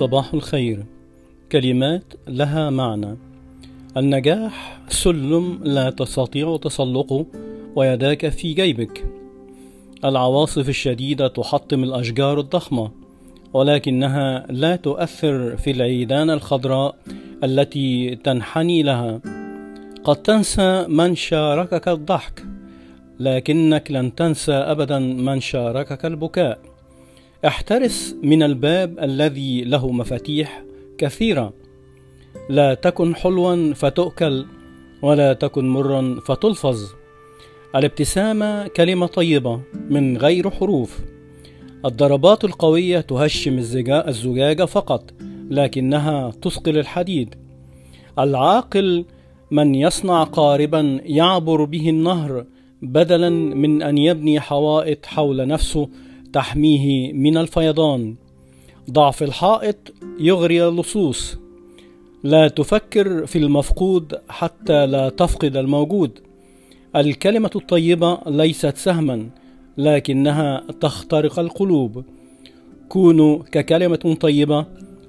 صباح الخير. كلمات لها معنى. النجاح سلم لا تستطيع تسلقه ويداك في جيبك. العواصف الشديدة تحطم الأشجار الضخمة ولكنها لا تؤثر في العيدان الخضراء التي تنحني لها. قد تنسى من شاركك الضحك لكنك لن تنسى ابدا من شاركك البكاء. احترس من الباب الذي له مفاتيح كثيرة. لا تكن حلوا فتؤكل ولا تكن مرا فتلفظ. الابتسامة كلمة طيبة من غير حروف. الضربات القوية تهشم الزجاج فقط لكنها تثقل الحديد. العاقل من يصنع قاربا يعبر به النهر بدلا من أن يبني حوائط حول نفسه تحميه من الفيضان. ضعف الحائط يغري اللصوص. لا تفكر في المفقود حتى لا تفقد الموجود. الكلمة الطيبة ليست سهما لكنها تخترق القلوب. كونوا ككلمة طيبة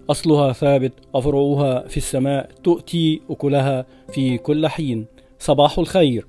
أصلها ثابت وفروعها في السماء تؤتي أكلها في كل حين. صباح الخير.